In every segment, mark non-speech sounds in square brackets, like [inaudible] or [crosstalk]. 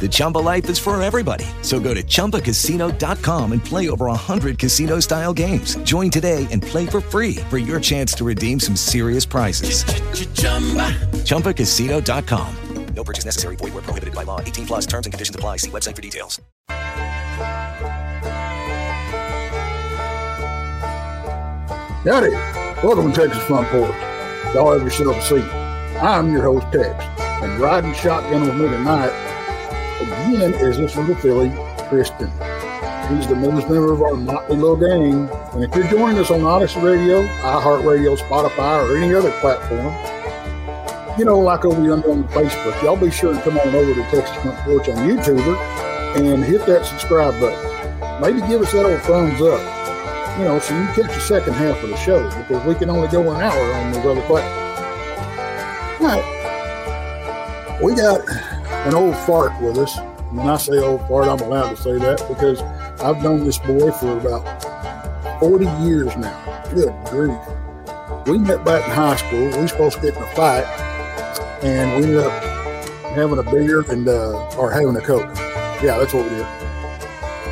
The Chumba life is for everybody. So go to ChumbaCasino.com and play over 100 casino-style games. Join today and play for free for your chance to redeem some serious prizes. ChumbaCasino.com. No purchase necessary. Void were prohibited by law. 18 plus terms and conditions apply. See website for details. Howdy. Welcome to Tex's Front Porch. Y'all have yourself a seat. I'm your host, Tex. And riding shotgun with me tonight, again, is this little filly, Kristen. He's the newest member of our motley little gang. And if you're joining us on Audacy Radio, iHeartRadio, Spotify, or any other platform, you know, like over yonder on Facebook, y'all be sure to come on over to Tex's Front Porch on YouTube and hit that subscribe button. Maybe give us that old thumbs up you know, so you catch the second half of the show because we can only go an hour on those other platforms. All right. We got an old fart with us. When I say old fart, I'm allowed to say that because I've known this boy for about 40 years now. Good grief. We met back in high school. We were supposed to get in a fight, and we ended up having a beer and uh, or having a coke. Yeah, that's what we did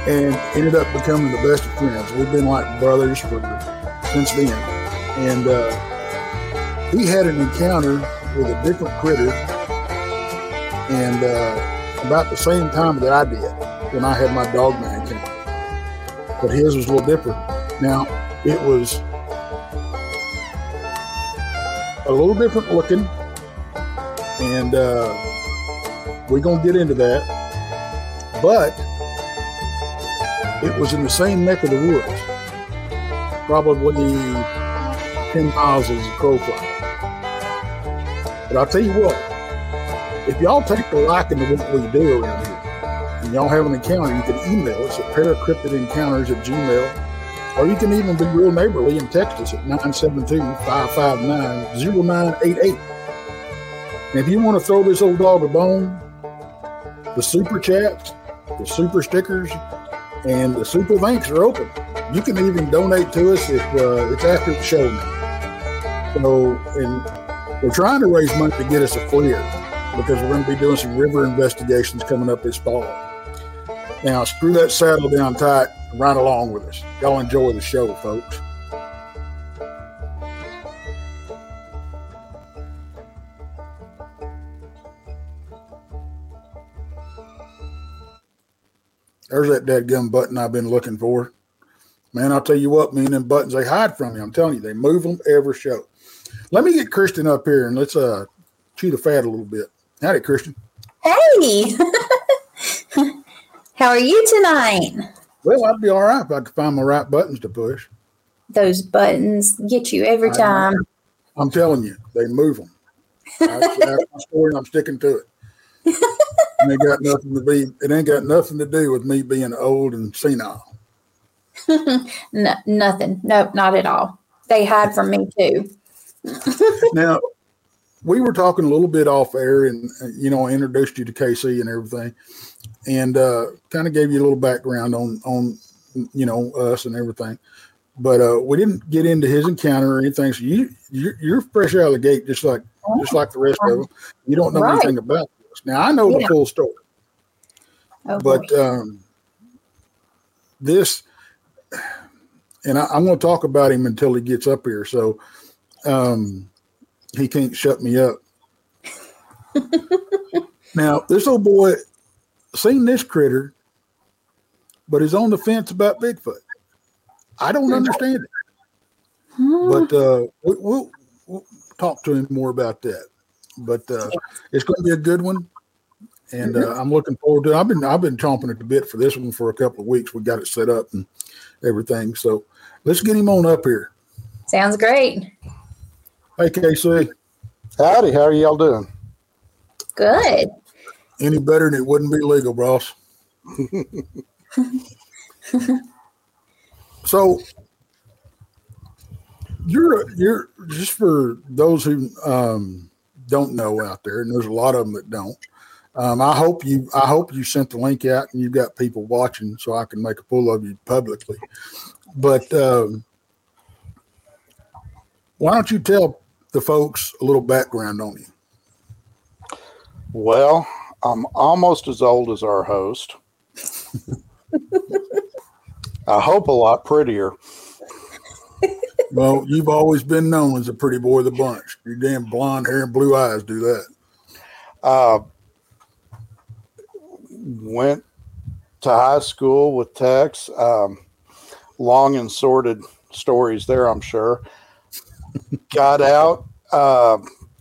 and ended up becoming the best of friends. We've been like brothers for since then. And uh, he had an encounter with a different critter, and uh, about the same time that I did when I had my dog man encounter. But his was a little different. Now it was a little different looking, and uh, we're gonna get into that. But it was in the same neck of the woods, probably 10 miles as a crow flies. But I'll tell you what, if y'all take the liking to what we do around here, and y'all have an encounter, you can email us at paracryptidencounters at gmail, or you can even be real neighborly and text us at 972-559-0988. And if you want to throw this old dog a bone, the super chats, the super stickers, and the super thanks are open. You can even donate to us if uh, it's after the show. So, and we're trying to raise money to get us a FLIR because we're going to be doing some river investigations coming up this fall. Now, screw that saddle down tight and ride along with us. Y'all enjoy the show, folks. There's that dead gum button I've been looking for. Man, I'll tell you what, me and them buttons, they hide from you. I'm telling you, they move them every show. Let me get Kristen up here and let's uh chew the fat a little bit. Howdy, Kristen. Hey, [laughs] how are you tonight? Well, I'd be all right if I could find my right buttons to push. Those buttons get you every time. I'm telling you, they move them. That's, that's my story, and I'm sticking to it. it ain't got nothing to be. It ain't got nothing to do with me being old and senile. [laughs] no, nothing. Nope, not at all. They hide from me too. now, we were talking a little bit off air, and uh, you know, I introduced you to KC and everything, and uh, kind of gave you a little background on on you know us and everything. But uh, we didn't get into his encounter or anything. So you you're, you're fresh out of the gate, just like just like the rest of them. You don't know Right. anything about this. Now I know the full story, Oh, but um, this, and I, I'm going to talk about him until he gets up here. So um, he can't shut me up. now this old boy seen this critter, but is on the fence about Bigfoot. I don't understand it, Hmm. but uh, we, we'll, we'll talk to him more about that. But uh, it's going to be a good one, and uh, I'm looking forward to. It. I've been I've been chomping at the bit for this one for a couple of weeks. We got it set up and everything. So let's get him on up here. Sounds great. Hey, KC. Howdy, how are y'all doing? Good. Any better than it wouldn't be legal, boss. [laughs] so you're you're just for those who um, don't know out there, and there's a lot of them that don't. Um, I hope you I hope you sent the link out and you've got people watching so I can make a fool of you publicly. But um, why don't you tell the folks a little background on you? Well, I'm almost as old as our host. [laughs] I hope a lot prettier. Well, you've always been known as a pretty boy of the bunch. Your damn blonde hair and blue eyes do that. Uh, went to high school with Tex. Um, long and sordid stories there, I'm sure. Got out, uh,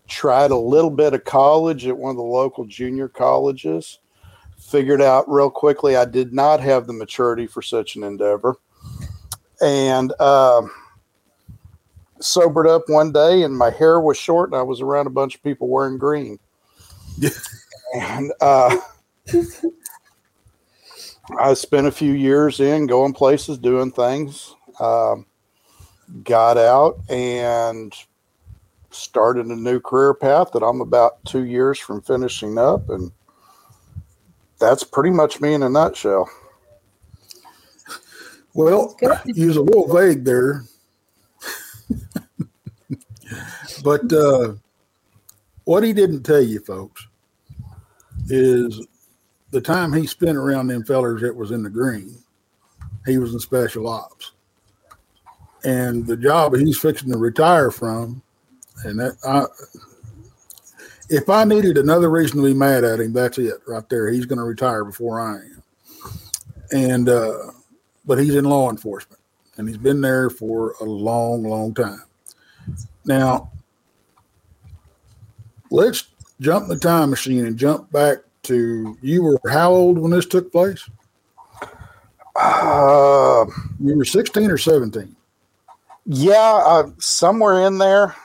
tried a little bit of college at one of the local junior colleges. Figured out real quickly I did not have the maturity for such an endeavor. And uh, sobered up one day, and my hair was short, and I was around a bunch of people wearing green. [laughs] and uh, I spent a few years in going places, doing things. Um, got out and started a new career path that I'm about two years from finishing up, and that's pretty much me in a nutshell. Well, you was a little vague there, [laughs] but uh, what he didn't tell you, folks, is the time he spent around them fellers that was in the green, he was in special ops. And the job he's fixing to retire from, and that I, if I needed another reason to be mad at him, that's it right there. He's going to retire before I am. And uh, but he's in law enforcement, and he's been there for a long, long time. Now, let's jump the time machine and jump back to you were how old when this took place? Uh, You were 16 or 17? Yeah, uh, somewhere in there.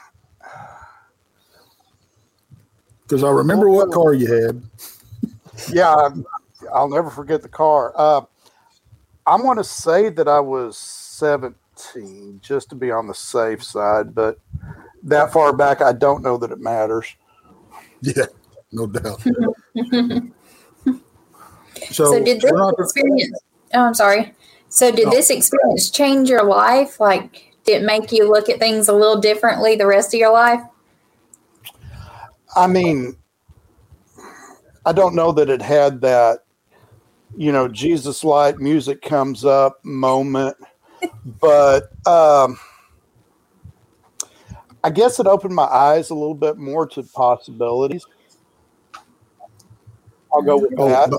Because I remember what car you had. Yeah, I- I'll never forget the car. Uh, I'm going to say that I was 17, just to be on the safe side, but that far back, I don't know that it matters. [laughs] Yeah, no doubt. [laughs] So, so, did this experience? Oh, I'm sorry. So did No. this experience change your life? Like, did it make you look at things a little differently the rest of your life? I mean, I don't know that it had that, you know, Jesus light music comes up moment, [laughs] but um, I guess it opened my eyes a little bit more to possibilities. I'll go with Oh, that.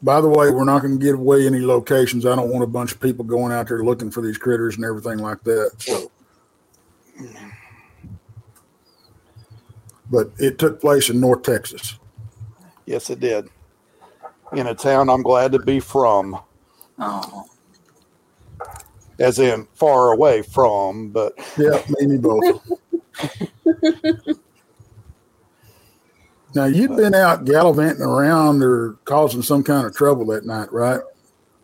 B- by the way, we're not going to give away any locations. I don't want a bunch of people going out there looking for these critters and everything like that. So, but it took place in North Texas. Yes, it did. In a town I'm glad to be from, Oh, as in far away from, but Yeah, maybe both. [laughs] now you'd been out gallivanting around or causing some kind of trouble that night, right?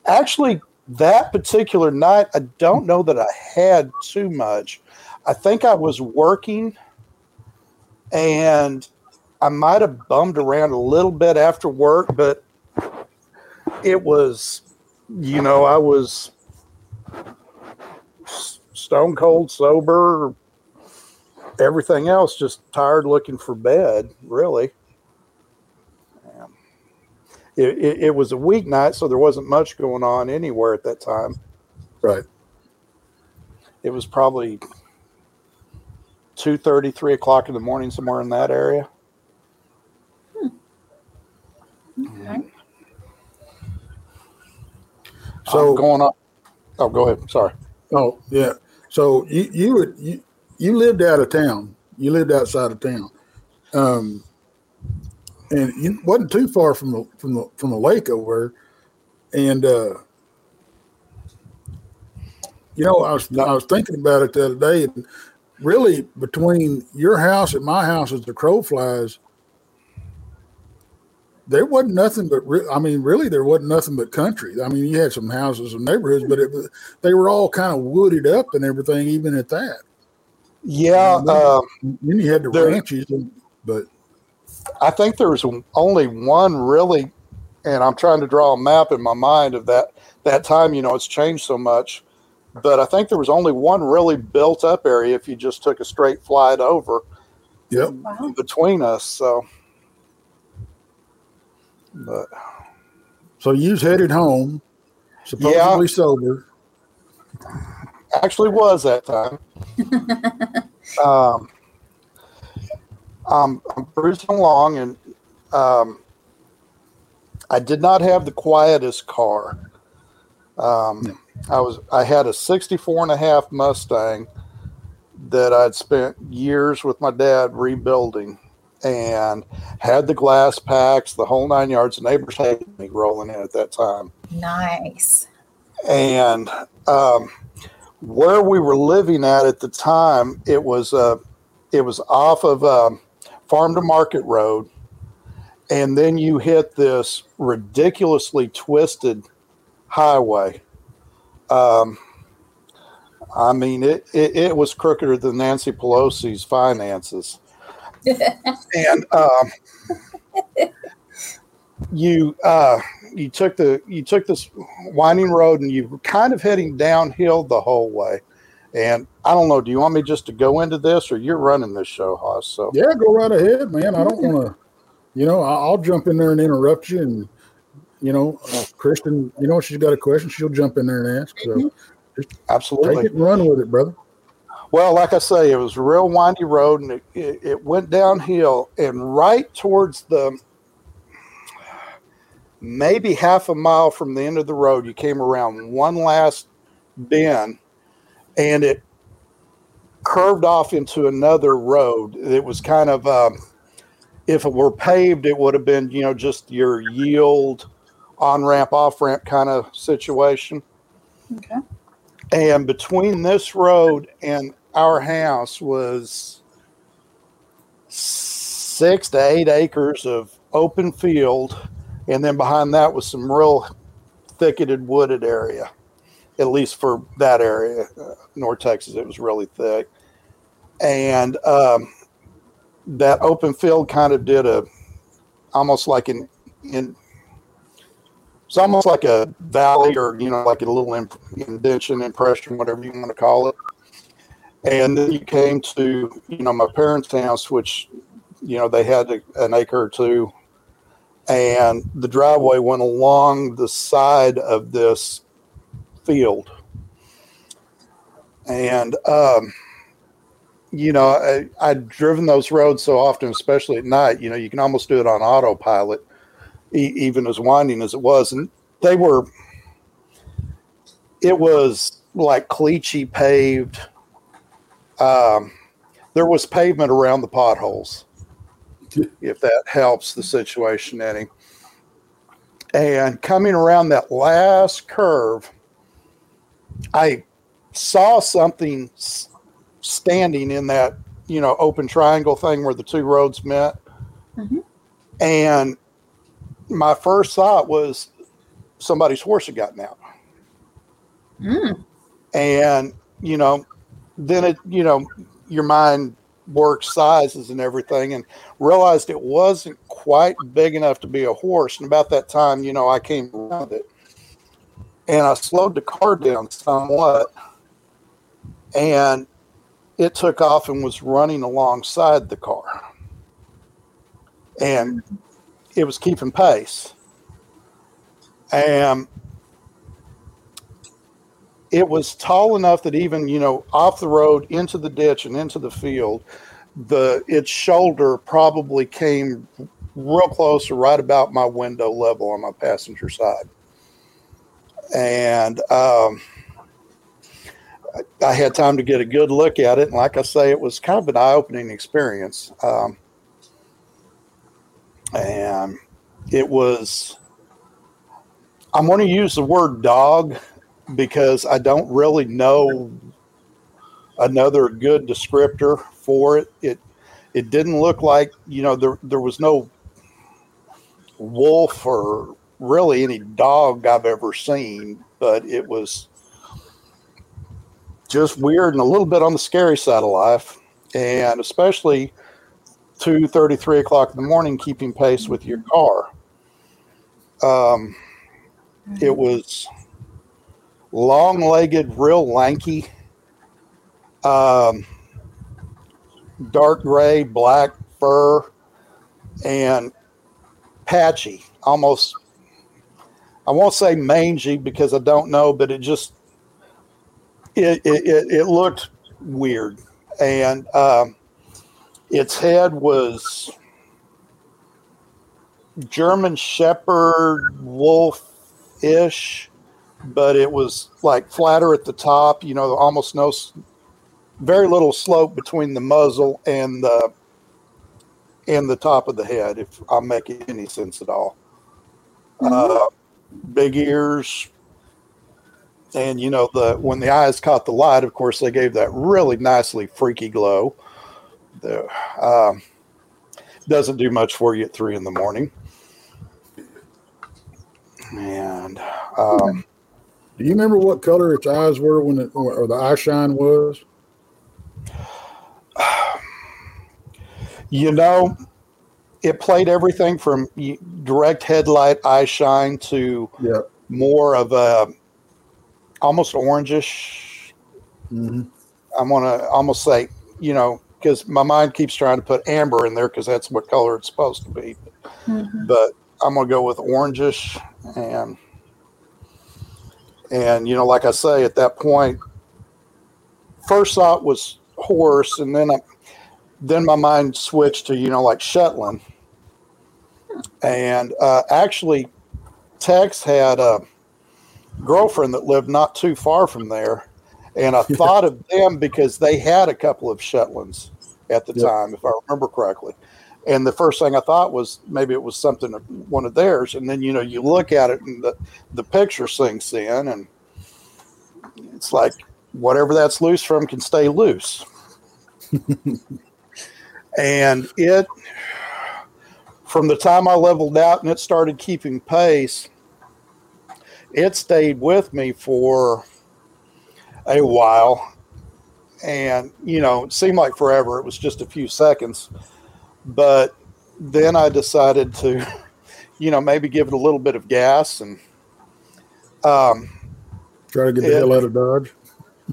actually that particular night i don't know that i had too much i think i was working and i might have bummed around a little bit after work but it was you know i was stone cold sober everything else just tired looking for bed really it, it, it was a weeknight, so there wasn't much going on anywhere at that time. Right. It was probably two thirty, three o'clock in the morning, somewhere in that area. Hmm. So So going up Oh, go ahead. Sorry. Oh yeah. So you you would you, you lived out of town. You lived outside of town. Um, and it wasn't too far from the from the from the lake over. And uh, you know, I was I was thinking about it the other day, and really between your house and my house as the crow flies, there wasn't nothing but re- I mean, really, there wasn't nothing but country. I mean, you had some houses and neighborhoods, but it they were all kind of wooded up and everything, even at that. Yeah, And then, um, then you had the there- ranches, but I think there was only one really, and I'm trying to draw a map in my mind of that that time. You know, it's changed so much, but I think there was only one really built up area if you just took a straight flight over yep. Wow. between us. So, but So you was headed home, supposedly sober. Actually was that time. [laughs] um, I'm, I'm cruising along, and um, I did not have the quietest car. Um, I was I had a 64 and a half Mustang that I'd spent years with my dad rebuilding and had the glass packs, the whole nine yards. The neighbors hated me rolling in at that time Nice. and um, where we were living at at the time, it was uh, it was off of um, Farm to Market Road, and then you hit this ridiculously twisted highway. Um, I mean, it, it it was crookeder than Nancy Pelosi's finances, [laughs] and um, you uh, you took the you took this winding road and you were kind of heading downhill the whole way. And I don't know, do you want me just to go into this or you're running this show, Hoss? So Yeah, go right ahead, man. I don't want to, you know, I'll jump in there and interrupt you. And, you know, uh, Kristen, you know, if she's got a question, she'll jump in there and ask. So take absolutely. it and run with it, brother. Well, like I say, it was a real windy road and it, it, it went downhill and right towards the maybe half a mile from the end of the road, you came around one last bend and it curved off into another road. It was kind of, um, if it were paved, it would have been, you know, just your yield on ramp, off ramp kind of situation. Okay. And between this road and our house was six to eight acres of open field. And then behind that was some real thicketed, wooded area, at least for that area. Uh, North Texas, it was really thick. And um, that open field kind of did a almost like an in it's almost like a valley or you know like a little imp- indention impression whatever you want to call it and then you came to you know my parents house which you know they had a, an acre or two and the driveway went along the side of this field. And um you know I, i'd driven those roads so often especially at night you know you can almost do it on autopilot e- even as winding as it was. And they were it was like cleachy paved um, there was pavement around the potholes if that helps the situation any and coming around that last curve i saw something standing in that you know open triangle thing where the two roads met Mhm. and my first thought was somebody's horse had gotten out Mm. and you know then it you know your mind works sizes and everything and realized it wasn't quite big enough to be a horse. And about that time you know i came around it and i slowed the car down somewhat and it took off and was running alongside the car. And it was keeping pace. And it was tall enough that even you know off the road into the ditch and into the field the its shoulder probably came real close to right about my window level on my passenger side and um, I- had time to get a good look at it and like i say it was kind of an eye-opening experience um, and it was. I'm going to use the word dog because I don't really know another good descriptor for it. It it didn't look like you know there there was no wolf or really any dog I've ever seen, but it was just weird and a little bit on the scary side of life, and especially two thirty three o'clock in the morning, keeping pace with your car. Um, it was long legged, real lanky, um, dark gray, black fur, and patchy, almost. I won't say mangy because I don't know, but it just it it, it, looked weird, and um, its head was German Shepherd wolf ish, but it was like flatter at the top. You know, almost no, very little slope between the muzzle and the and the top of the head. If I'm making any sense at all. Uh, big ears, and you know the when the eyes caught the light, of course they gave that really nicely freaky glow. The um, doesn't do much for you at three in the morning. And um, Do you remember what color its eyes were when it, or the eye shine was? you know, it played everything from direct headlight eye shine to Yeah. more of a almost orangish. hmm I'm gonna almost say, you know, because my mind keeps trying to put amber in there because that's what color it's supposed to be. Mhm. But I'm gonna go with orangish and and you know, like I say, at that point, first thought was horse, and then I, then my mind switched to you know like Shetland, and uh, actually, Tex had a girlfriend that lived not too far from there, and I [laughs] thought of them because they had a couple of Shetlands at the Yep. time, if I remember correctly. And the first thing I thought was maybe it was something one of theirs, and then you know you look at it and the the picture sinks in, and it's like whatever that's loose from can stay loose. [laughs] and it, from the time I leveled out and it started keeping pace, it stayed with me for a while. And, you know, it seemed like forever. It was just a few seconds. But then I decided to, [laughs] you know, maybe give it a little bit of gas and, um, Try to get the Yeah. hell out of Dodge.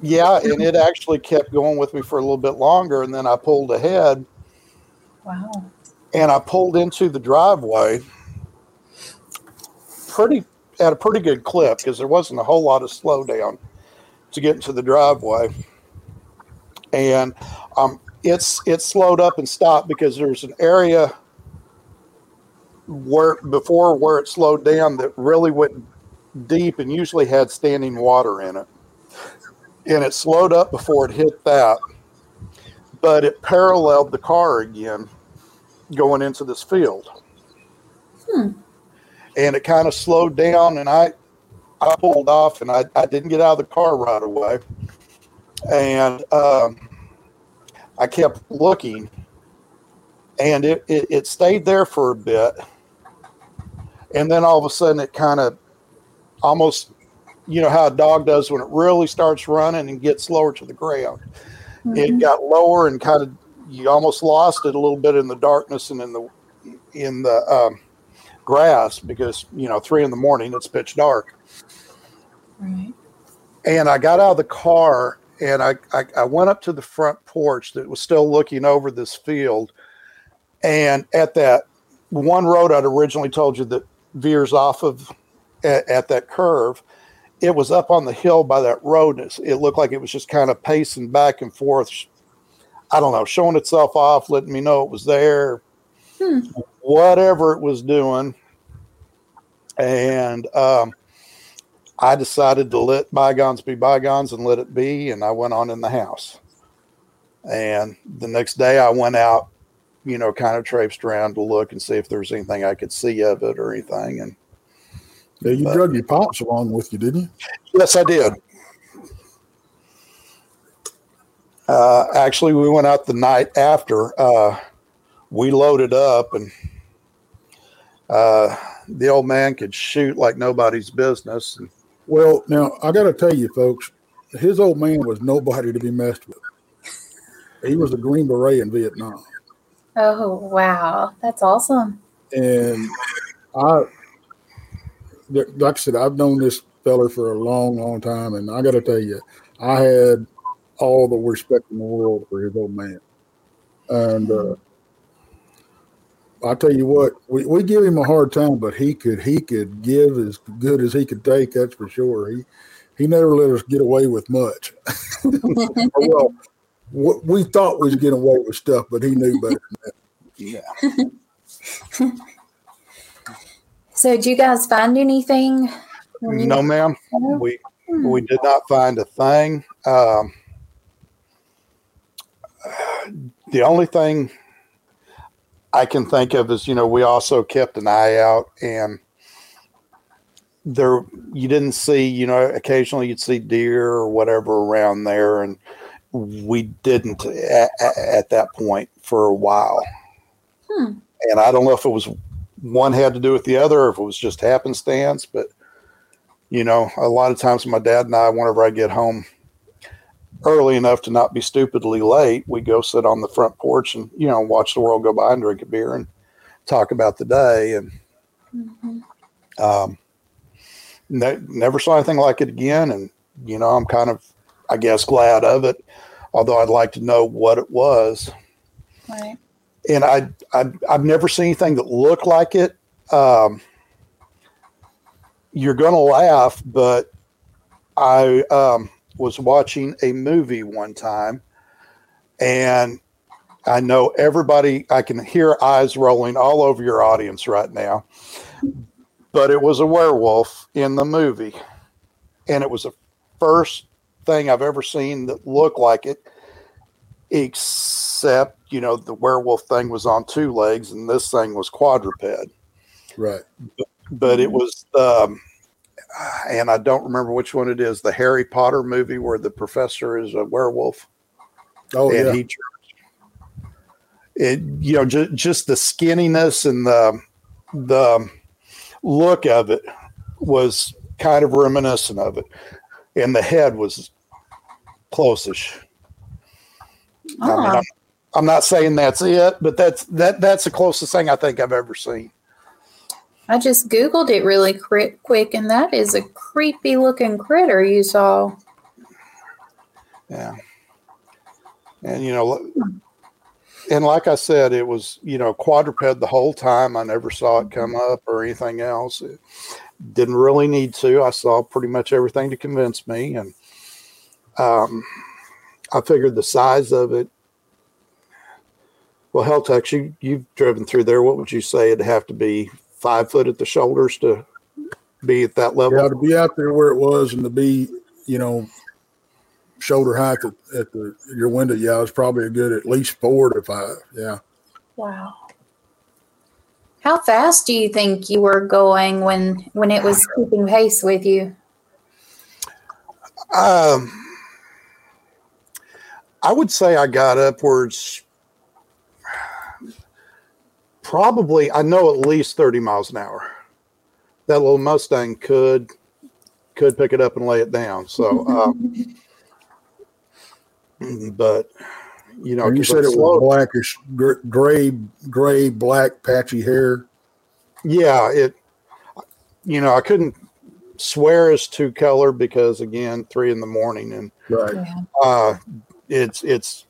yeah, and it actually kept going with me for a little bit longer. And then I pulled ahead Wow. and I pulled into the driveway pretty at a pretty good clip because there wasn't a whole lot of slowdown to get into the driveway. And um, it's it slowed up and stopped because there's an area where before where it slowed down that really went deep and usually had standing water in it. And it slowed up before it hit that, but it paralleled the car again going into this field. And it kind of slowed down and I I pulled off and I, I didn't get out of the car right away. And um, I kept looking and it, it, it stayed there for a bit. And then all of a sudden it kind of almost, you know, how a dog does when it really starts running and gets lower to the ground. It got lower and kind of, you almost lost it a little bit in the darkness and in the, in the um, grass because, you know, three in the morning, it's pitch dark Right. and I got out of the car and I, I, I went up to the front porch that was still looking over this field. And at that one road I'd originally told you that veers off of at, at that curve, it was up on the hill by that road. It, it looked like it was just kind of pacing back and forth. I don't know, showing itself off, letting me know it was there, whatever it was doing. And um, I decided to let bygones be bygones and let it be, and I went on in the house. And the next day, I went out you know, kind of traipsed around to look and see if there was anything I could see of it or anything. And Yeah, you But- drug your pops along with you, didn't you? yes, I did. Uh, actually, we went out the night after. Uh, we loaded up, and uh, the old man could shoot like nobody's business. And Well, now I got to tell you, folks, his old man was nobody to be messed with. He was a Green Beret in Vietnam, Oh wow, that's awesome. and I, like I said, I've known this feller for a long, long time, and I got to tell you, I had all the respect in the world for his old man, and uh, I tell you what, we, we give him a hard time, but he could he could give as good as he could take. That's for sure. He he never let us get away with much. [laughs] well, what we thought we was getting away with stuff, but he knew better than that. yeah, [laughs] So, did you guys find anything? no, ma'am, we we did not find a thing. Um, the only thing I can think of is, you know, we also kept an eye out and there you didn't see, you know, occasionally you'd see deer or whatever around there and we didn't at, at that point for a while. Hmm. And I don't know if it was one had to do with the other or if it was just happenstance, but you know, a lot of times my dad and I, whenever I get home early enough to not be stupidly late, we go sit on the front porch and, you know, watch the world go by and drink a beer and talk about the day. And Mhm. um, ne- never saw anything like it again. And, you know, I'm kind of, I guess, glad of it, although I'd like to know what it was. Right. And I, I, I've never seen anything that looked like it. Um, you're going to laugh, but I um, was watching a movie one time and I know everybody, I can hear eyes rolling all over your audience right now, but it was a werewolf in the movie. And it was the first thing I've ever seen that looked like it, except, you know, the werewolf thing was on two legs and this thing was quadruped Right. but it was um Uh, and I don't remember which one it is, the Harry Potter movie where the professor is a werewolf Oh and yeah. he it you know just just the skinniness and the the look of it was kind of reminiscent of it and the head was close-ish. I mean, Oh, I'm, I'm not saying that's it, but that's that that's the closest thing I think I've ever seen. I just Googled it really quick, and that is a creepy looking critter you saw. Yeah. And, you know, and like I said, it was, you know, quadruped the whole time. I never saw it come up or anything else. It didn't really need to. I saw pretty much everything to convince me. And um, I figured the size of it. Well, Heltex, you, you've driven through there. What would you say it'd have to be five foot at the shoulders to be at that level? Yeah, to be out there where it was and to be, you know, shoulder height at, at the your window, yeah, it was probably a good at least four to five. Yeah. Wow. How fast do you think you were going when when it was keeping pace with you? Um, I would say I got upwards, probably, I know at least 30 miles an hour. That little Mustang could could pick it up and lay it down. So, [laughs] um, but you know, you said it was blackish, gray, gray, black, patchy hair. yeah, it, you know, I couldn't swear as to color because again, three in the morning and Right. Yeah. uh it's it's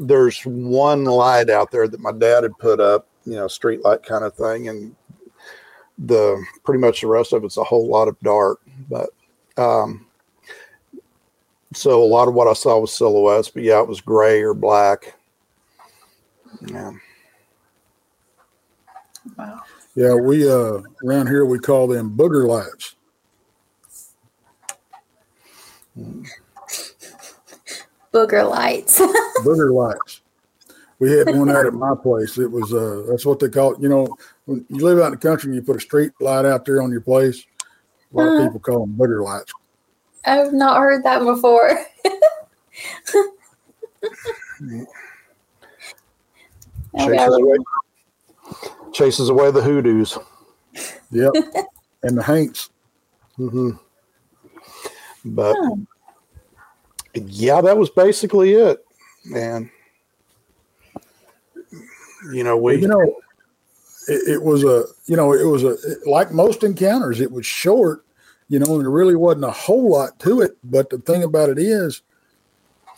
there's one light out there that my dad had put up you know street light kind of thing and the pretty much the rest of it's a whole lot of dark but um so a lot of what i saw was silhouettes but yeah it was gray or black yeah Wow. Yeah, we uh around here we call them booger lights. Booger lights. [laughs] Booger lights. We had one out at my place. It was uh, that's what they call it. You know, when you live out in the country and you put a street light out there on your place, a lot of Uh-huh. people call them booger lights. I've not heard that before. [laughs] Chases away, chases away the hoodoos. Yep, and the Hanks. hmm But yeah, that was basically it, man. You know, we you know, it, it was a, you know, it was a, like most encounters, it was short, you know, and there really wasn't a whole lot to it. But the thing about it is,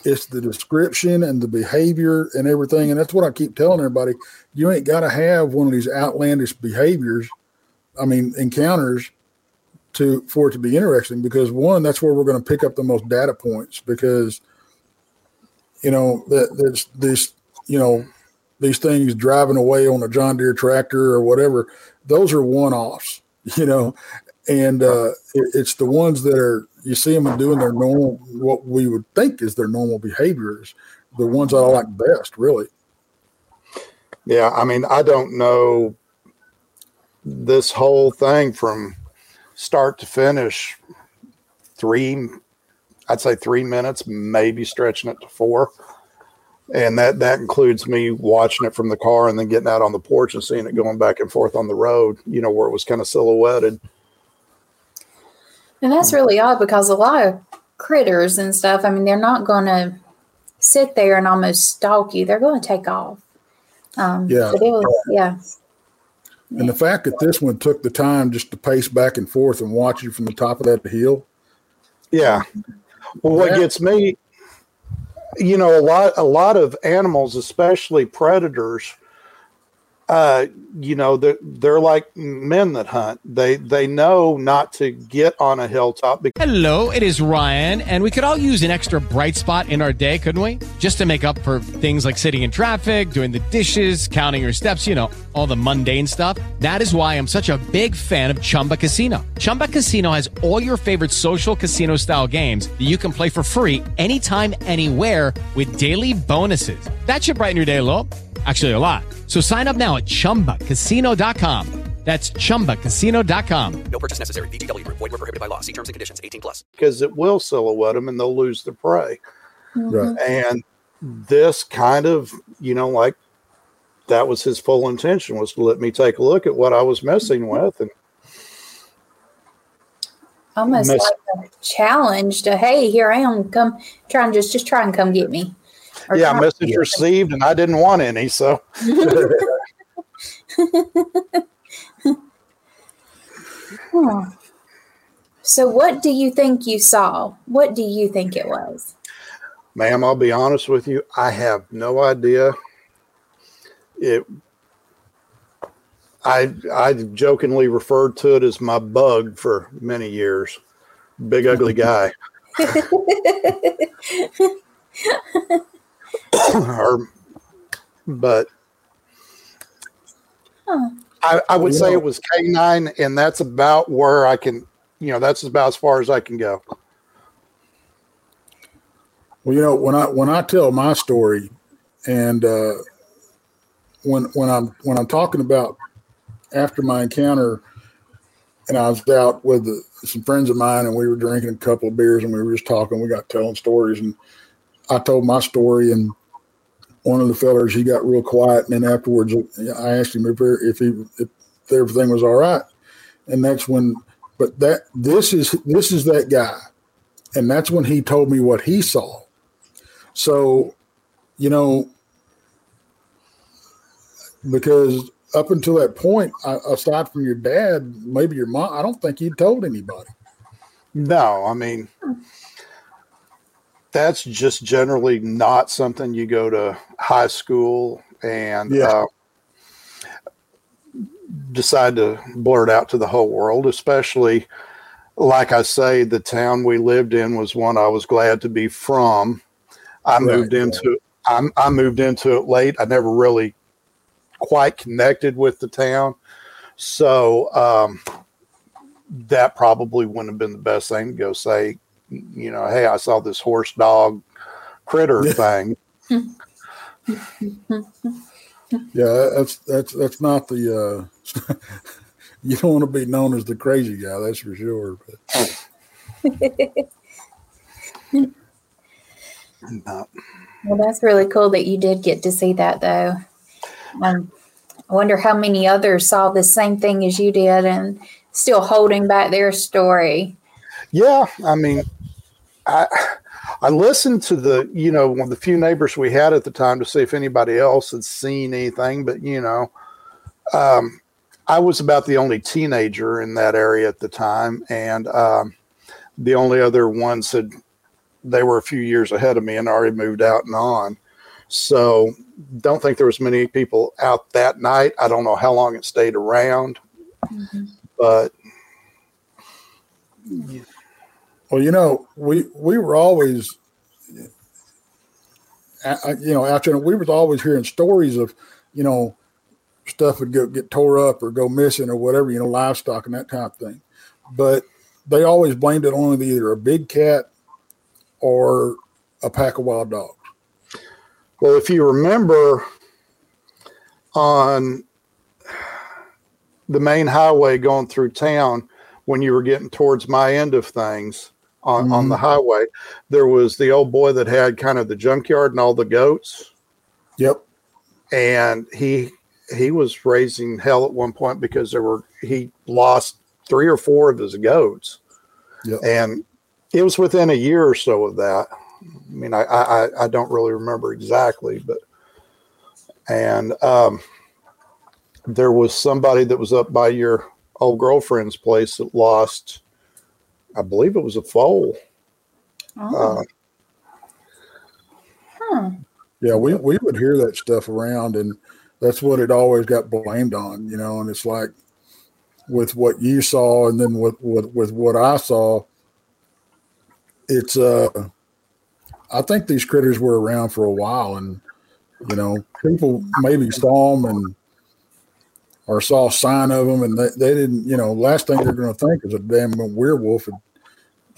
it's the description and the behavior and everything. And that's what I keep telling everybody. You ain't got to have one of these outlandish behaviors, I mean, encounters to, for it to be interesting because one, that's where we're going to pick up the most data points because, you know, that there's this, you know, these things driving away on a John Deere tractor or whatever, those are one offs, [laughs] you know, and uh, it, it's the ones that are, you see them doing their normal, what we would think is their normal behaviors, the ones that I like best, really. Yeah, I mean, I don't know this whole thing from start to finish. Three, I'd say three minutes, maybe stretching it to four, and that that includes me watching it from the car and then getting out on the porch and seeing it going back and forth on the road. You know, where it was kind of silhouetted. And that's really odd because a lot of critters and stuff, I mean, they're not going to sit there and almost stalk you. They're going to take off. Um, Yeah. but it was, yeah. And the fact that this one took the time just to pace back and forth and watch you from the top of that hill. Yeah. Well, what Yeah. gets me, you know, a lot, a lot of animals, especially predators, uh, you know, they're, they're like men that hunt. They, they know not to get on a hilltop because Hello, it is Ryan, and we could all use an extra bright spot in our day, couldn't we? Just to make up for things like sitting in traffic, doing the dishes, counting your steps, you know, all the mundane stuff. That is why I'm such a big fan of Chumba Casino. Chumba Casino has all your favorite social casino style games that you can play for free anytime, anywhere with daily bonuses. That should brighten your day a little. Actually, a lot. So sign up now at chumbacasino.com. That's chumbacasino.com. No purchase necessary. VGW Group. Void were prohibited by law. See terms and conditions. 18 plus. Because it will silhouette them and they'll lose the prey. Mm-hmm. Right. And this kind of, you know, like that was his full intention was to let me take a look at what I was messing mm-hmm. with. And Almost Mess- like a challenge to, hey, here I am. Come try and just, just try and come get me. Yeah, message received, and I didn't want any. So Hmm. [laughs] So, what do you think you saw? What do you think it was? Ma'am, I'll be honest with you. I have no idea. It. I I jokingly referred to it as my bug for many years. Big ugly guy. [laughs] [laughs] [coughs] or, but Huh. I, I would You say know- it was canine, and that's about where I can. You know, that's about as far as I can go. Well, you know, when I when I tell my story, and uh, when when I'm when I'm talking about after my encounter, and I was out with the, some friends of mine, and we were drinking a couple of beers, and we were just talking. We got telling stories, and I told my story, and one of the fellers he got real quiet, and then afterwards I asked him if er, if he if everything was all right, and that's when. But that this is this is that guy, and that's when he told me what he saw. So, you know, because up until that point, aside from your dad, maybe your mom, I don't think he'd told anybody. No, I mean, that's just generally not something you go to high school and Yeah. uh, decide to blurt out to the whole world, especially like I say, the town we lived in was one I was glad to be from. I moved right. into I, I moved into it late. I never really quite connected with the town, so um, that probably wouldn't have been the best thing to go say. You know, hey, I saw this horse dog critter thing. [laughs] Yeah, that's that's that's not the. Uh, [laughs] you don't want to be known as the crazy guy, that's for sure. But [laughs] Well, that's really cool that you did get to see that, though. Um, I wonder how many others saw the same thing as you did and still holding back their story. Yeah, I mean, I I listened to the you know one of the few neighbors we had at the time to see if anybody else had seen anything, but you know, um, I was about the only teenager in that area at the time, and um, the only other ones had they were a few years ahead of me and already moved out and on. So don't think there was many people out that night. I don't know how long it stayed around, but well, you know, we we were always, you know, there. We was always hearing stories of, you know, stuff would go, get tore up or go missing or whatever, you know, livestock and that kind of thing. But they always blamed it on either a big cat or a pack of wild dogs. Well, if you remember on the main highway going through town, when you were getting towards my end of things on, on the highway, there was the old boy that had kind of the junkyard and all the goats. Yep. And he he was raising hell at one point because there were he lost three or four of his goats. Yep. And it was within a year or so of that. I mean, I I, I don't really remember exactly, but and um, there was somebody that was up by your old girlfriend's place that lost, I believe it was a foal. Oh, Uh, huh. Yeah, we, we would hear that stuff around, and that's what it always got blamed on, you know. And it's like with what you saw, and then with with, with what I saw, it's uh, I think these critters were around for a while, and you know, people maybe saw them and or saw a sign of them, and they, they didn't, you know, last thing they're going to think is a damn werewolf had,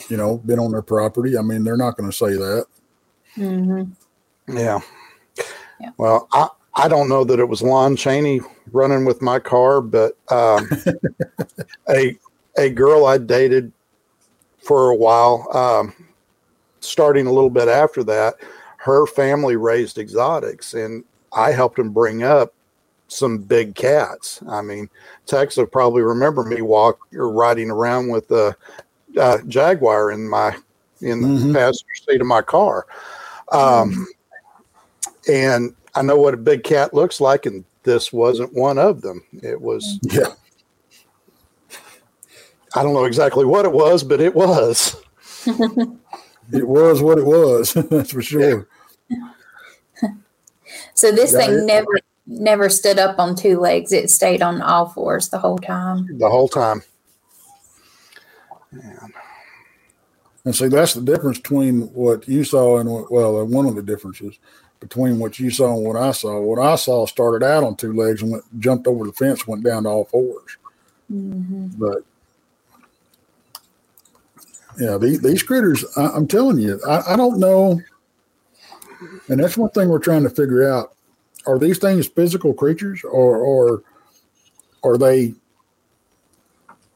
you know, been on their property. I mean, they're not going to say that. hmm Yeah. Yeah. Well, I, I don't know that it was Lon Chaney running with my car, but um, [laughs] a a girl I dated for a while, um, starting a little bit after that, her family raised exotics, and I helped them bring up some big cats. I mean, Tex will probably remember me walk or riding around with a, uh jaguar in my in the Mhm. passenger seat of my car. Um, and I know what a big cat looks like, and this wasn't one of them. It was, [laughs] Yeah. I don't know exactly what it was, but it was. [laughs] It was what it was. [laughs] That's for sure. So this Yeah, thing it- never never stood up on two legs. It stayed on all fours the whole time. the whole time. And see, that's the difference between what you saw and what, well, uh, one of the differences between what you saw and what I saw. What I saw started out on two legs and went, jumped over the fence, went down to all 4s But yeah, these, these critters, I, I'm telling you, I, I don't know. And that's one thing we're trying to figure out. Are these things physical creatures or, or are they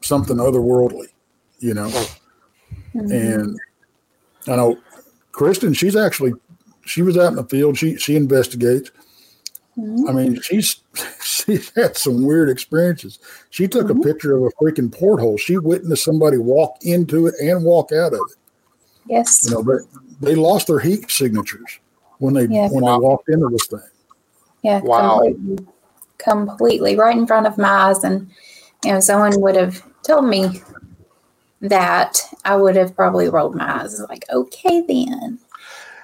something otherworldly, you know? Mm-hmm. And I know Kristen, she's actually she was out in the field. She she investigates. Mm-hmm. I mean, she's [laughs] she's had some weird experiences. She took a mm-hmm. picture of a freaking porthole. She witnessed somebody walk into it and walk out of it. Yes. You know, but they lost their heat signatures when they Yeah. when they walked into this thing. Yeah, Wow. completely, completely right in front of my eyes. And you know, someone would have told me that, I would have probably rolled my eyes like, okay, then.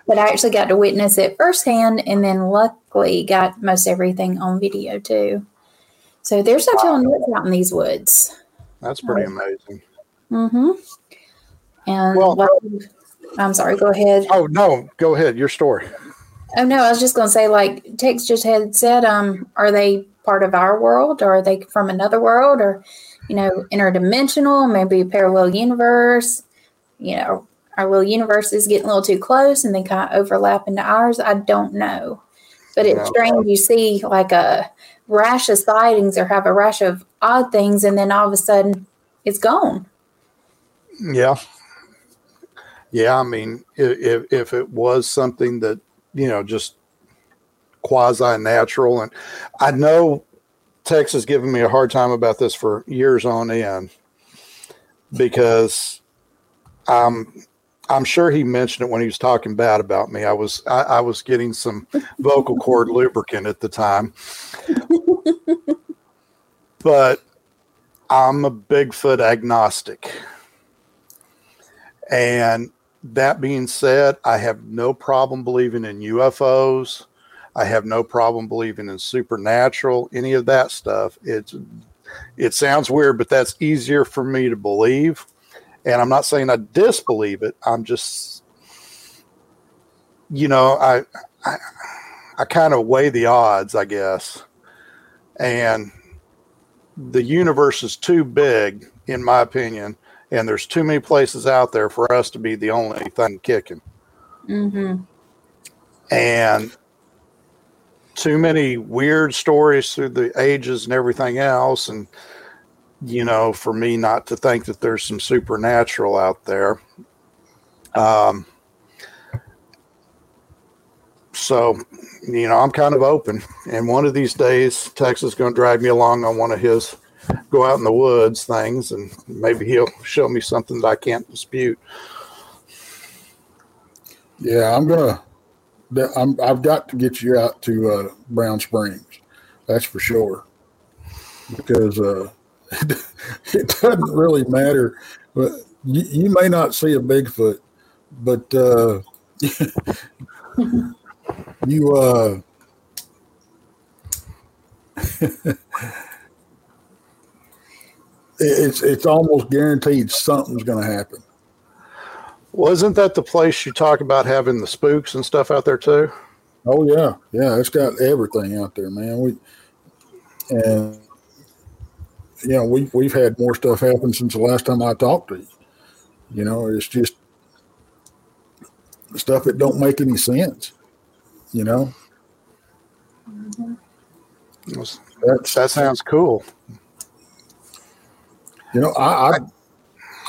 But I actually got to witness it firsthand, and then luckily got most everything on video too. So there's no telling what's out in these woods. That's pretty amazing. Mm-hmm. And Well- like- I'm sorry. Go ahead. Oh no, go ahead. Your story. Oh no, I was just going to say, like Tex just had said, um, are they part of our world, or are they from another world, or you know, interdimensional, maybe a parallel universe? You know, our little universe is getting a little too close, and they kind of overlap into ours. I don't know, But it's Yeah. strange you see like a rash of sightings or have a rash of odd things, and then all of a sudden it's gone. Yeah. Yeah. I mean, if, if it was something that, you know, just quasi natural, and I know Tex has given me a hard time about this for years on end because I'm, I'm sure he mentioned it when he was talking bad about me. I was, I, I was getting some [laughs] vocal cord lubricant at the time, but I'm a Bigfoot agnostic. And that being said, I have no problem believing in UFOs. I have no problem believing in supernatural, any of that stuff. It's it sounds weird, but that's easier for me to believe. And I'm not saying I disbelieve it. I'm just you know, I I, I kind of weigh the odds, I guess. And the universe is too big, in my opinion, and there's too many places out there for us to be the only thing kicking. Mm-hmm. And too many weird stories through the ages and everything else. And, you know, for me not to think that there's some supernatural out there. Um, so, you know, I'm kind of open. And one of these days, Texas is going to drag me along on one of his go out in the woods things, and maybe he'll show me something that I can't dispute. Yeah, I'm gonna. I'm, I've got to get you out to uh, Brown Springs. That's for sure. Because uh, [laughs] it doesn't really matter. But you, you may not see a Bigfoot, but uh, [laughs] you. Uh, [laughs] it's it's almost guaranteed something's going to happen. Wasn't that the place you talk about having the spooks and stuff out there too? Oh yeah, yeah, it's got everything out there, man. We and you know we've we've had more stuff happen since the last time I talked to you. You know, it's just stuff that don't make any sense. You know, mm-hmm. that's That sounds cool. You know I I,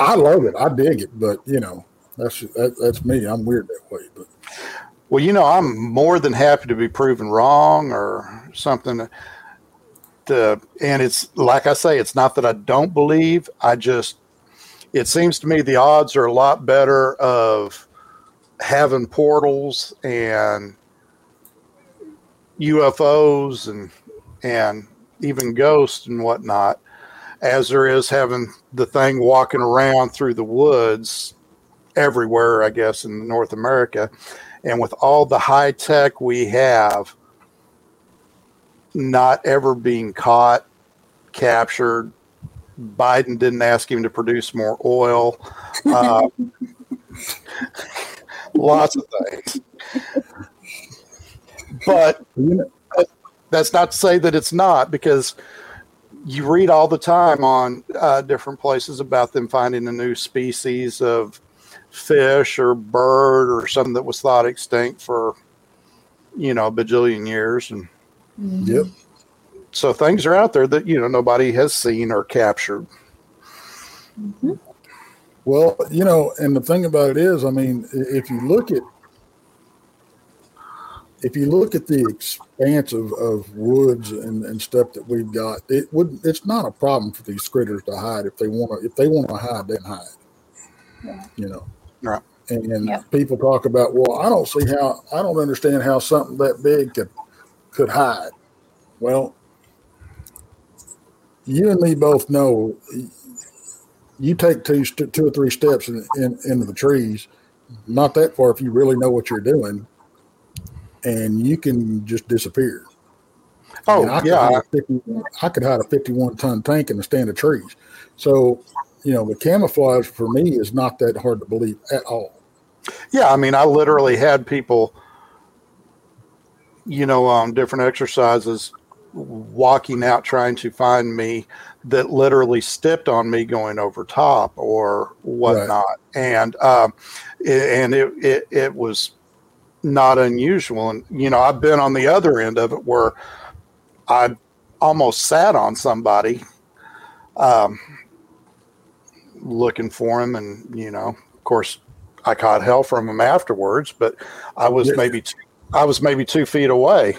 I love it. I dig it, but you know that's that, that's me. I'm weird that way, but Well, you know, I'm more than happy to be proven wrong or something. To, and it's like I say, it's not that I don't believe. I just, it seems to me the odds are a lot better of having portals and UFOs and and even ghosts and whatnot, as there is having the thing walking around through the woods everywhere, I guess, in North America. And with all the high tech we have, not ever being caught, captured, Biden didn't ask him to produce more oil. Uh, [laughs] lots of things. But that's not to say that it's not because you read all the time on uh, different places about them finding a new species of fish or bird or something that was thought extinct for you know a bajillion years and yep. so things are out there that you know nobody has seen or captured. Well, you know, and the thing about it is, I mean, if you look at if you look at the expanse of, of woods and, and stuff that we've got, it would it's not a problem for these critters to hide if they want to if they want to hide, they can hide. You know. Right. And, and Yeah. people talk about, well, I don't see how I don't understand how something that big could could hide. Well, you and me both know you take two, two or three steps in, in, into the trees, not that far if you really know what you're doing, and you can just disappear. oh I could, yeah a 50, I could hide a 51 ton tank in a stand of trees. So, you know, the camouflage for me is not that hard to believe at all. yeah i mean i literally had people you know on different exercises walking out trying to find me that literally stepped on me going over top or whatnot and um, and it, it it was not unusual. And you know, I've been on the other end of it where I almost sat on somebody, um, looking for him, and you know, of course, I caught hell from him afterwards. But I was maybe two, I was maybe two feet away,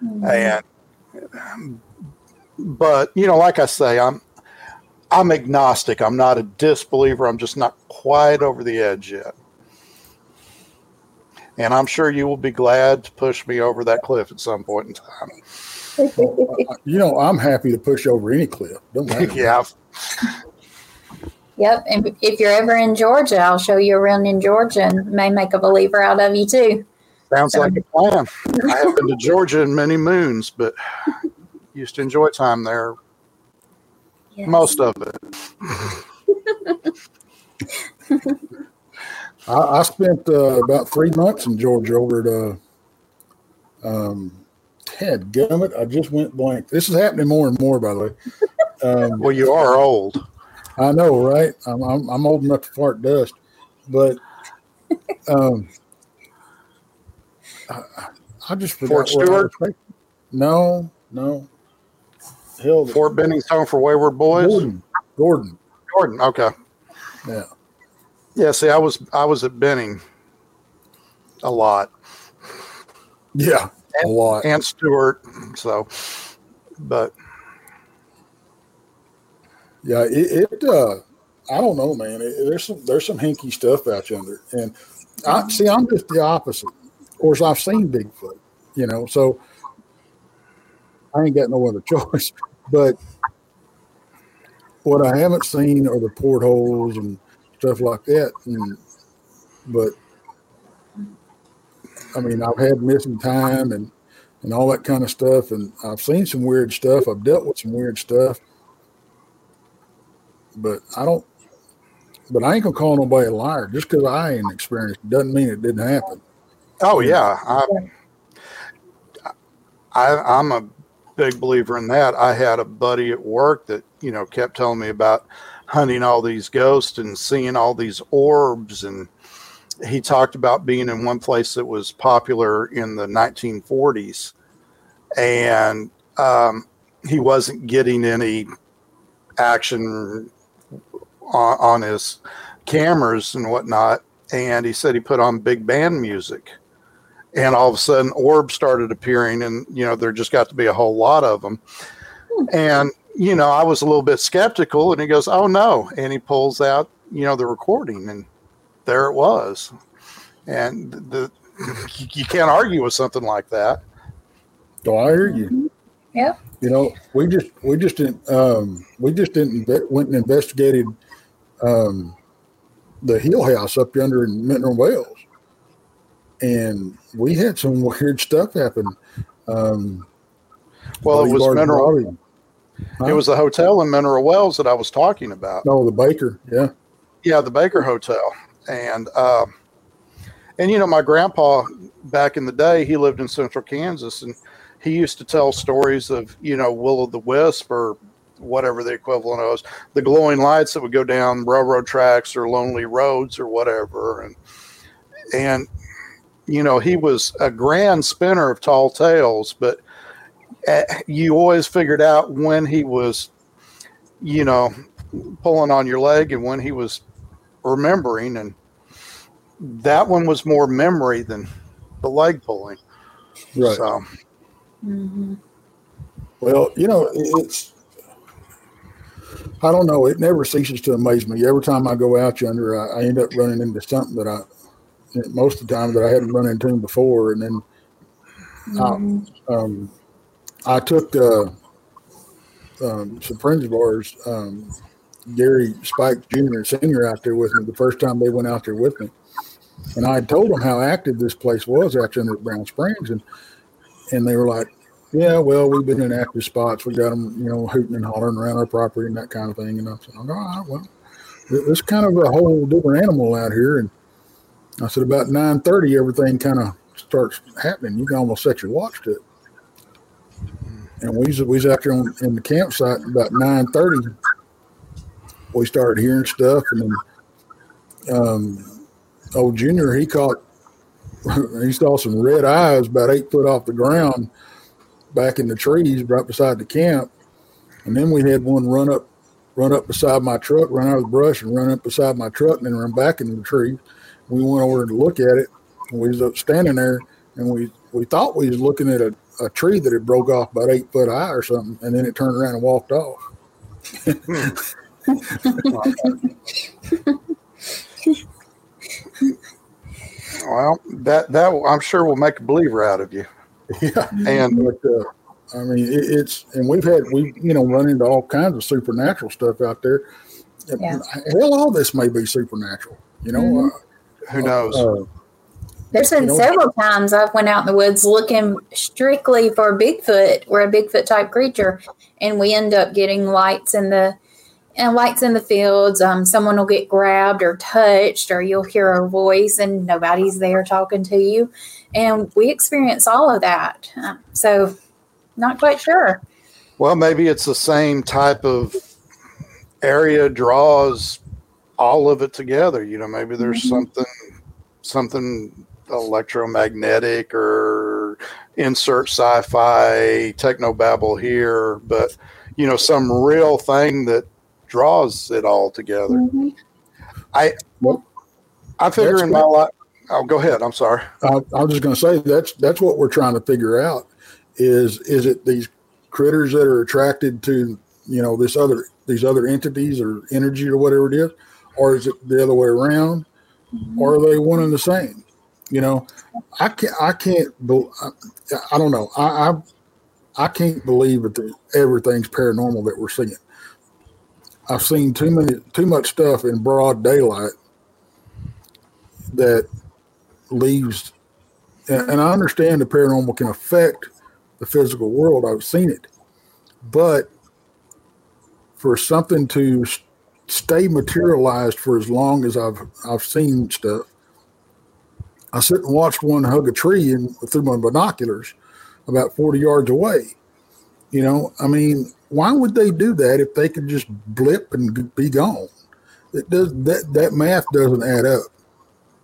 and but you know, like I say, I'm I'm agnostic. I'm not a disbeliever. I'm just not quite over the edge yet. And I'm sure you will be glad to push me over that cliff at some point in time. [laughs] You know, I'm happy to push over any cliff. Don't matter. [laughs] yeah, Yep. And if you're ever in Georgia, I'll show you around in Georgia and may make a believer out of you too. sounds like a plan. I have been to Georgia in many moons, but used to enjoy time there. Yes. Most of it. [laughs] I, I spent uh, about three months in Georgia over at uh, um, Ted Gummit. I just went blank. This is happening more and more, by the way. Um, Well, you are old. I know, right? I'm, I'm, I'm old enough to fart dust, but um, I, I just forgot Fort what I was Stewart? No, no. Hell, Fort Benning's home for wayward boys. Gordon. Gordon. Jordan. Okay. Yeah. Yeah. See, I was I was at Benning a lot Yeah. A lot. and Stewart. So, but Yeah, it, it uh I don't know, man. It, there's some there's some hinky stuff out yonder. And I see I'm just the opposite. Of course I've seen Bigfoot, you know, so I ain't got no other [laughs] choice. But what I haven't seen are the portholes and stuff like that. And but I mean I've had missing time and and all that kind of stuff and I've seen some weird stuff. I've dealt with some weird stuff but I don't. But I ain't gonna call nobody a liar just because I ain't experienced doesn't mean it didn't happen. oh yeah, I, I I'm a big believer in that. I had a buddy at work that you know kept telling me about hunting all these ghosts and seeing all these orbs. And he talked about being in one place that was popular in the 1940s and um, he wasn't getting any action on, on his cameras and whatnot. And he said he put on big band music. And all of a sudden orbs started appearing and you know there just got to be a whole lot of them and you know i was a little bit skeptical and he goes oh no and he pulls out you know the recording and there it was and the [laughs] you can't argue with something like that So I hear you. Yeah. You know, we just we just didn't um, we just didn't inve- went and investigated um, the Hill House up yonder in Mineral Wells, and we had some [laughs] weird stuff happen. Um, well it was Barton mineral Robbie- Huh? it was the hotel in mineral wells that i was talking about. No the Baker, yeah, Yeah, the Baker Hotel, and um, and you know my grandpa back in the day he lived in Central Kansas, and he used to tell stories of you know Will o' the Wisp or whatever the equivalent was, the glowing lights that would go down railroad tracks or lonely roads or whatever, and and you know he was a grand spinner of tall tales, but you always figured out when he was, you know, pulling on your leg and when he was remembering and that one was more memory than the leg pulling right. so hmm Well, you know, it's I don't know. It never ceases to amaze me. Every time I go out yonder, I, I end up running into something that I most of the time that I hadn't run into before, and then um, um, I took uh, um, some friends of ours, um, Gary Spike Jr. and Senior, out there with me the first time they went out there with me, and I told them how active this place was out yonder at Brown Springs, and and they were like, "Yeah, well, we've been in active spots. We got them, you know, hooting and hollering around our property and that kind of thing." And I said, "All right, well, it's kind of a whole different animal out here." And I said, "About nine thirty, everything kind of starts happening. You can almost set your watch to it." And we was, we was out there on, in the campsite about nine thirty. We started hearing stuff, and then um, old Junior he caught [laughs] he saw some red eyes about eight foot off the ground back in the trees right beside the camp. And then we had one run up run up beside my truck, run out of the brush and run up beside my truck and then run back into the tree. We went over to look at it and we was up standing there and we, we thought we was looking at a, a tree that had broke off about eight foot high or something. And then it turned around and walked off. [laughs] Well, that that I'm sure will make a believer out of you. Yeah. And But uh, I mean, it, it's and we've had we you know run into all kinds of supernatural stuff out there. Yeah. Hell, all this may be supernatural. You know, Mhm. who knows? uh, There's been several times I've went out in the woods looking strictly for Bigfoot or a Bigfoot type creature, and we end up getting lights in the and lights in the fields. Um, someone will get grabbed or touched, or you'll hear a voice and nobody's there talking to you. And we experience all of that. Uh, so, not quite sure. Well, maybe it's the same type of area draws all of it together. You know, maybe there's Mhm. something something electromagnetic or insert sci-fi techno babble here, but you know, some real thing that draws it all together. Mm-hmm. I Well, I figure in my life. Oh, go ahead. I'm sorry. I, I was just going to say that's that's what we're trying to figure out is is it these critters that are attracted to you know this other these other entities or energy or whatever it is, or is it the other way around, mm-hmm. or are they one and the same? You know, I can't I can't bel- I, I don't know I, I I can't believe that everything's paranormal that we're seeing. I've seen too many too much stuff in broad daylight that leaves and, and I understand the paranormal can affect the physical world. I've seen it, but for something to stay materialized for as long as I've I've seen stuff, I sit and watched one hug a tree and through my binoculars, about forty yards away. You know, I mean, why would they do that if they could just blip and be gone? It does that that math doesn't add up.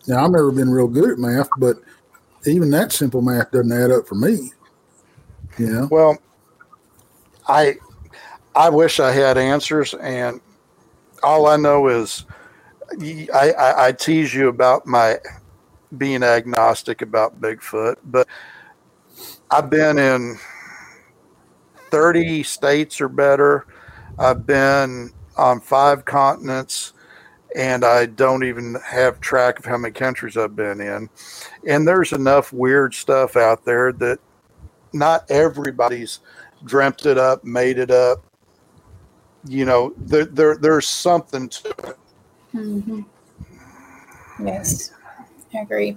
Now I've never been real good at math, but even that simple math doesn't add up for me. You know, Well, I I wish I had answers, and all I know is i i tease you about my being agnostic about Bigfoot, but I've been in thirty states or better. I've been on five continents, and I don't even have track of how many countries I've been in. And there's enough weird stuff out there that not everybody's dreamt it up, made it up. You know, there, there there's something to it. Mhm. Yes, I agree.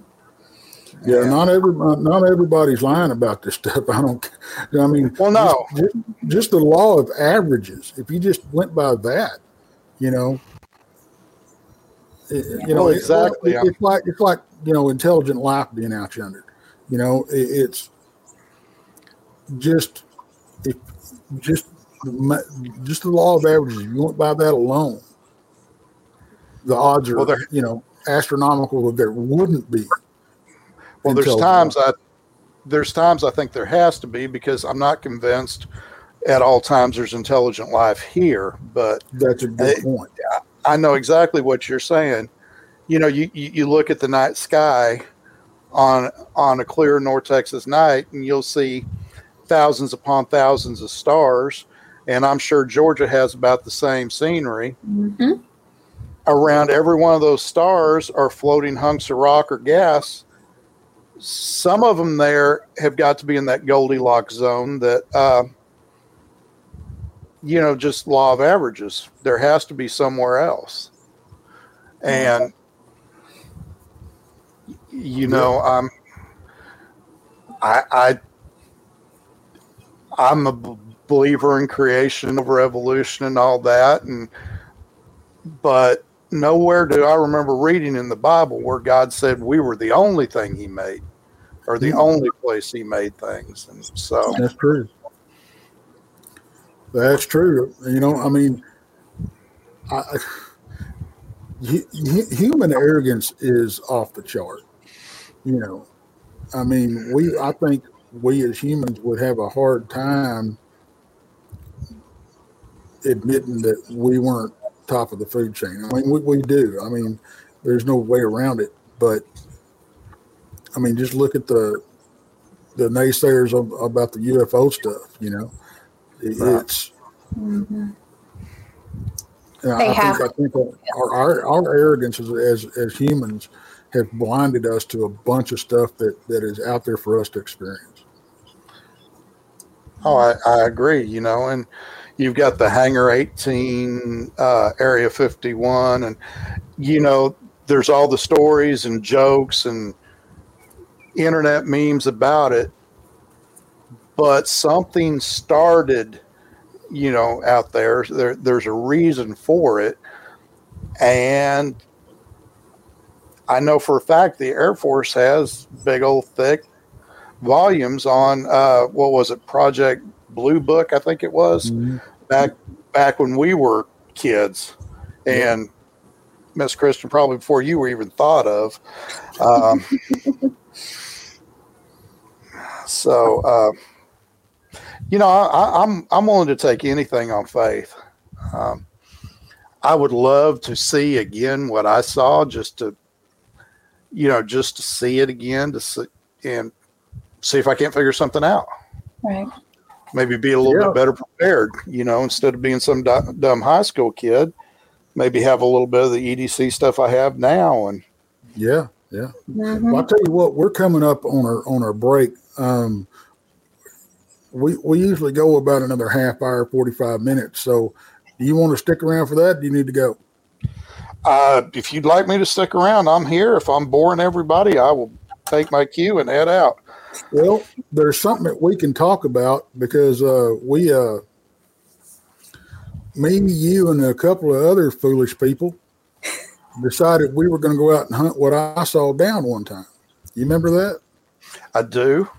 yeah, not every not everybody's lying about this stuff. I don't. I mean, Well, no. just, just, just the law of averages. If you just went by that, you know, it- you know, Well, it's like- exactly. It's like it's like you know, intelligent life being out yonder. You know, it, it's just if just just the law of averages. If you went by that alone, the odds are Well, you know astronomical that there wouldn't be. Well, there's times life. I there's times I think there has to be because I'm not convinced at all times there's intelligent life here, but that's a good Hey, point. I know exactly what you're saying. You know, you, you, you look at the night sky on on a clear North Texas night, and you'll see thousands upon thousands of stars. And I'm sure Georgia has about the same scenery. hmm Around every one of those stars are floating hunks of rock or gas. Some of them there have got to be in that Goldilocks zone that, uh, you know, just law of averages. There has to be somewhere else. And, you know, I'm, I, I, I'm a b- believer in creation over evolution and all that. And, but nowhere do I remember reading in the Bible where God said we were the only thing he made or the mm-hmm. only place he made things. And so, That's true. That's true. You know, I mean, I, hu- hu- human arrogance is off the chart. You know, I mean, we I think we as humans would have a hard time admitting that we weren't top of the food chain. I mean, we, we do. I mean, there's no way around it. But I mean, just look at the the naysayers of, about the UFO stuff. You know, It- Right. it's. Mm-hmm. They I have- think, I think our, our, our arrogance as, as, as humans have blinded us to a bunch of stuff that, that is out there for us to experience. Oh, I, I agree. You know, and you've got the Hangar 18, uh, Area 51, and you know, there's all the stories and jokes and internet memes about it. But something started, you know, out there. There, there's a reason for it, and I know for a fact the Air Force has big old thick volumes on uh, what was it, Project Blue Book, I think it was back back when we were kids, and Miss Kristen probably before you were even thought of. Um, [laughs] so, uh, you know, I, I- I'm I'm willing to take anything on faith. Um, I would love to see again what I saw, just to, you know, just to see it again, to see and see if I can't figure something out. Right. Maybe be a little Yeah. bit better prepared, you know, instead of being some du- dumb high school kid. Maybe have a little bit of the EDC stuff I have now, and Yeah, yeah. Mhm. Well, I'll tell you what, we're coming up on our on our break. Um, we we usually go about another half hour, forty five minutes. So, do you want to stick around for that? Do you need to go? uh, if you'd like me to stick around, I'm here. If I'm boring everybody, I will take my cue and head out. Well, there's something that we can talk about because uh, we, uh, me, you, and a couple of other foolish people decided we were going to go out and hunt what I saw down one time. You remember that? I do.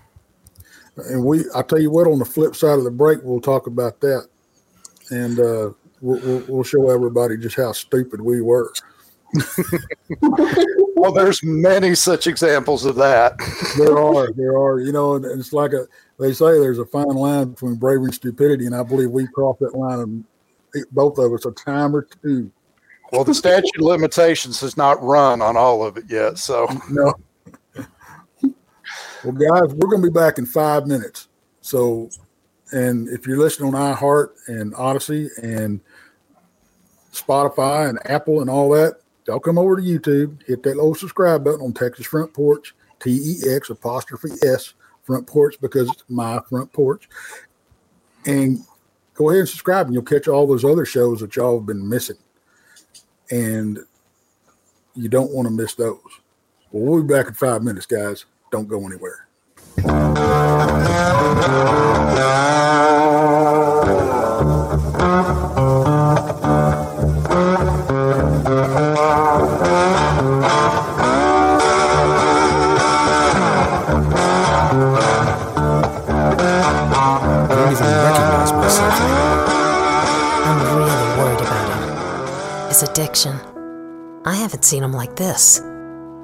And we, I'll tell you what, on the flip side of the break, we'll talk about that. And uh, we'll, we'll, we'll show everybody just how stupid we were. Well, there's many such examples of that. There are, there are, you know, and it's like a, they say there's a fine line between bravery and stupidity. And I believe we crossed that line, and both of us a time or two. Well, the statute of limitations has not run on all of it yet, so No. Well, guys, we're going to be back in five minutes. So, and if you're listening on iHeart and Audacy and Spotify and Apple and all that, y'all come over to YouTube, hit that little subscribe button on Tex's Front Porch, T E X apostrophe S Front Porch because it's my front porch. And go ahead and subscribe, and you'll catch all those other shows that y'all have been missing. And you don't want to miss those. Well, we'll be back in five minutes, guys. Don't go anywhere. Addiction. I haven't seen him like this.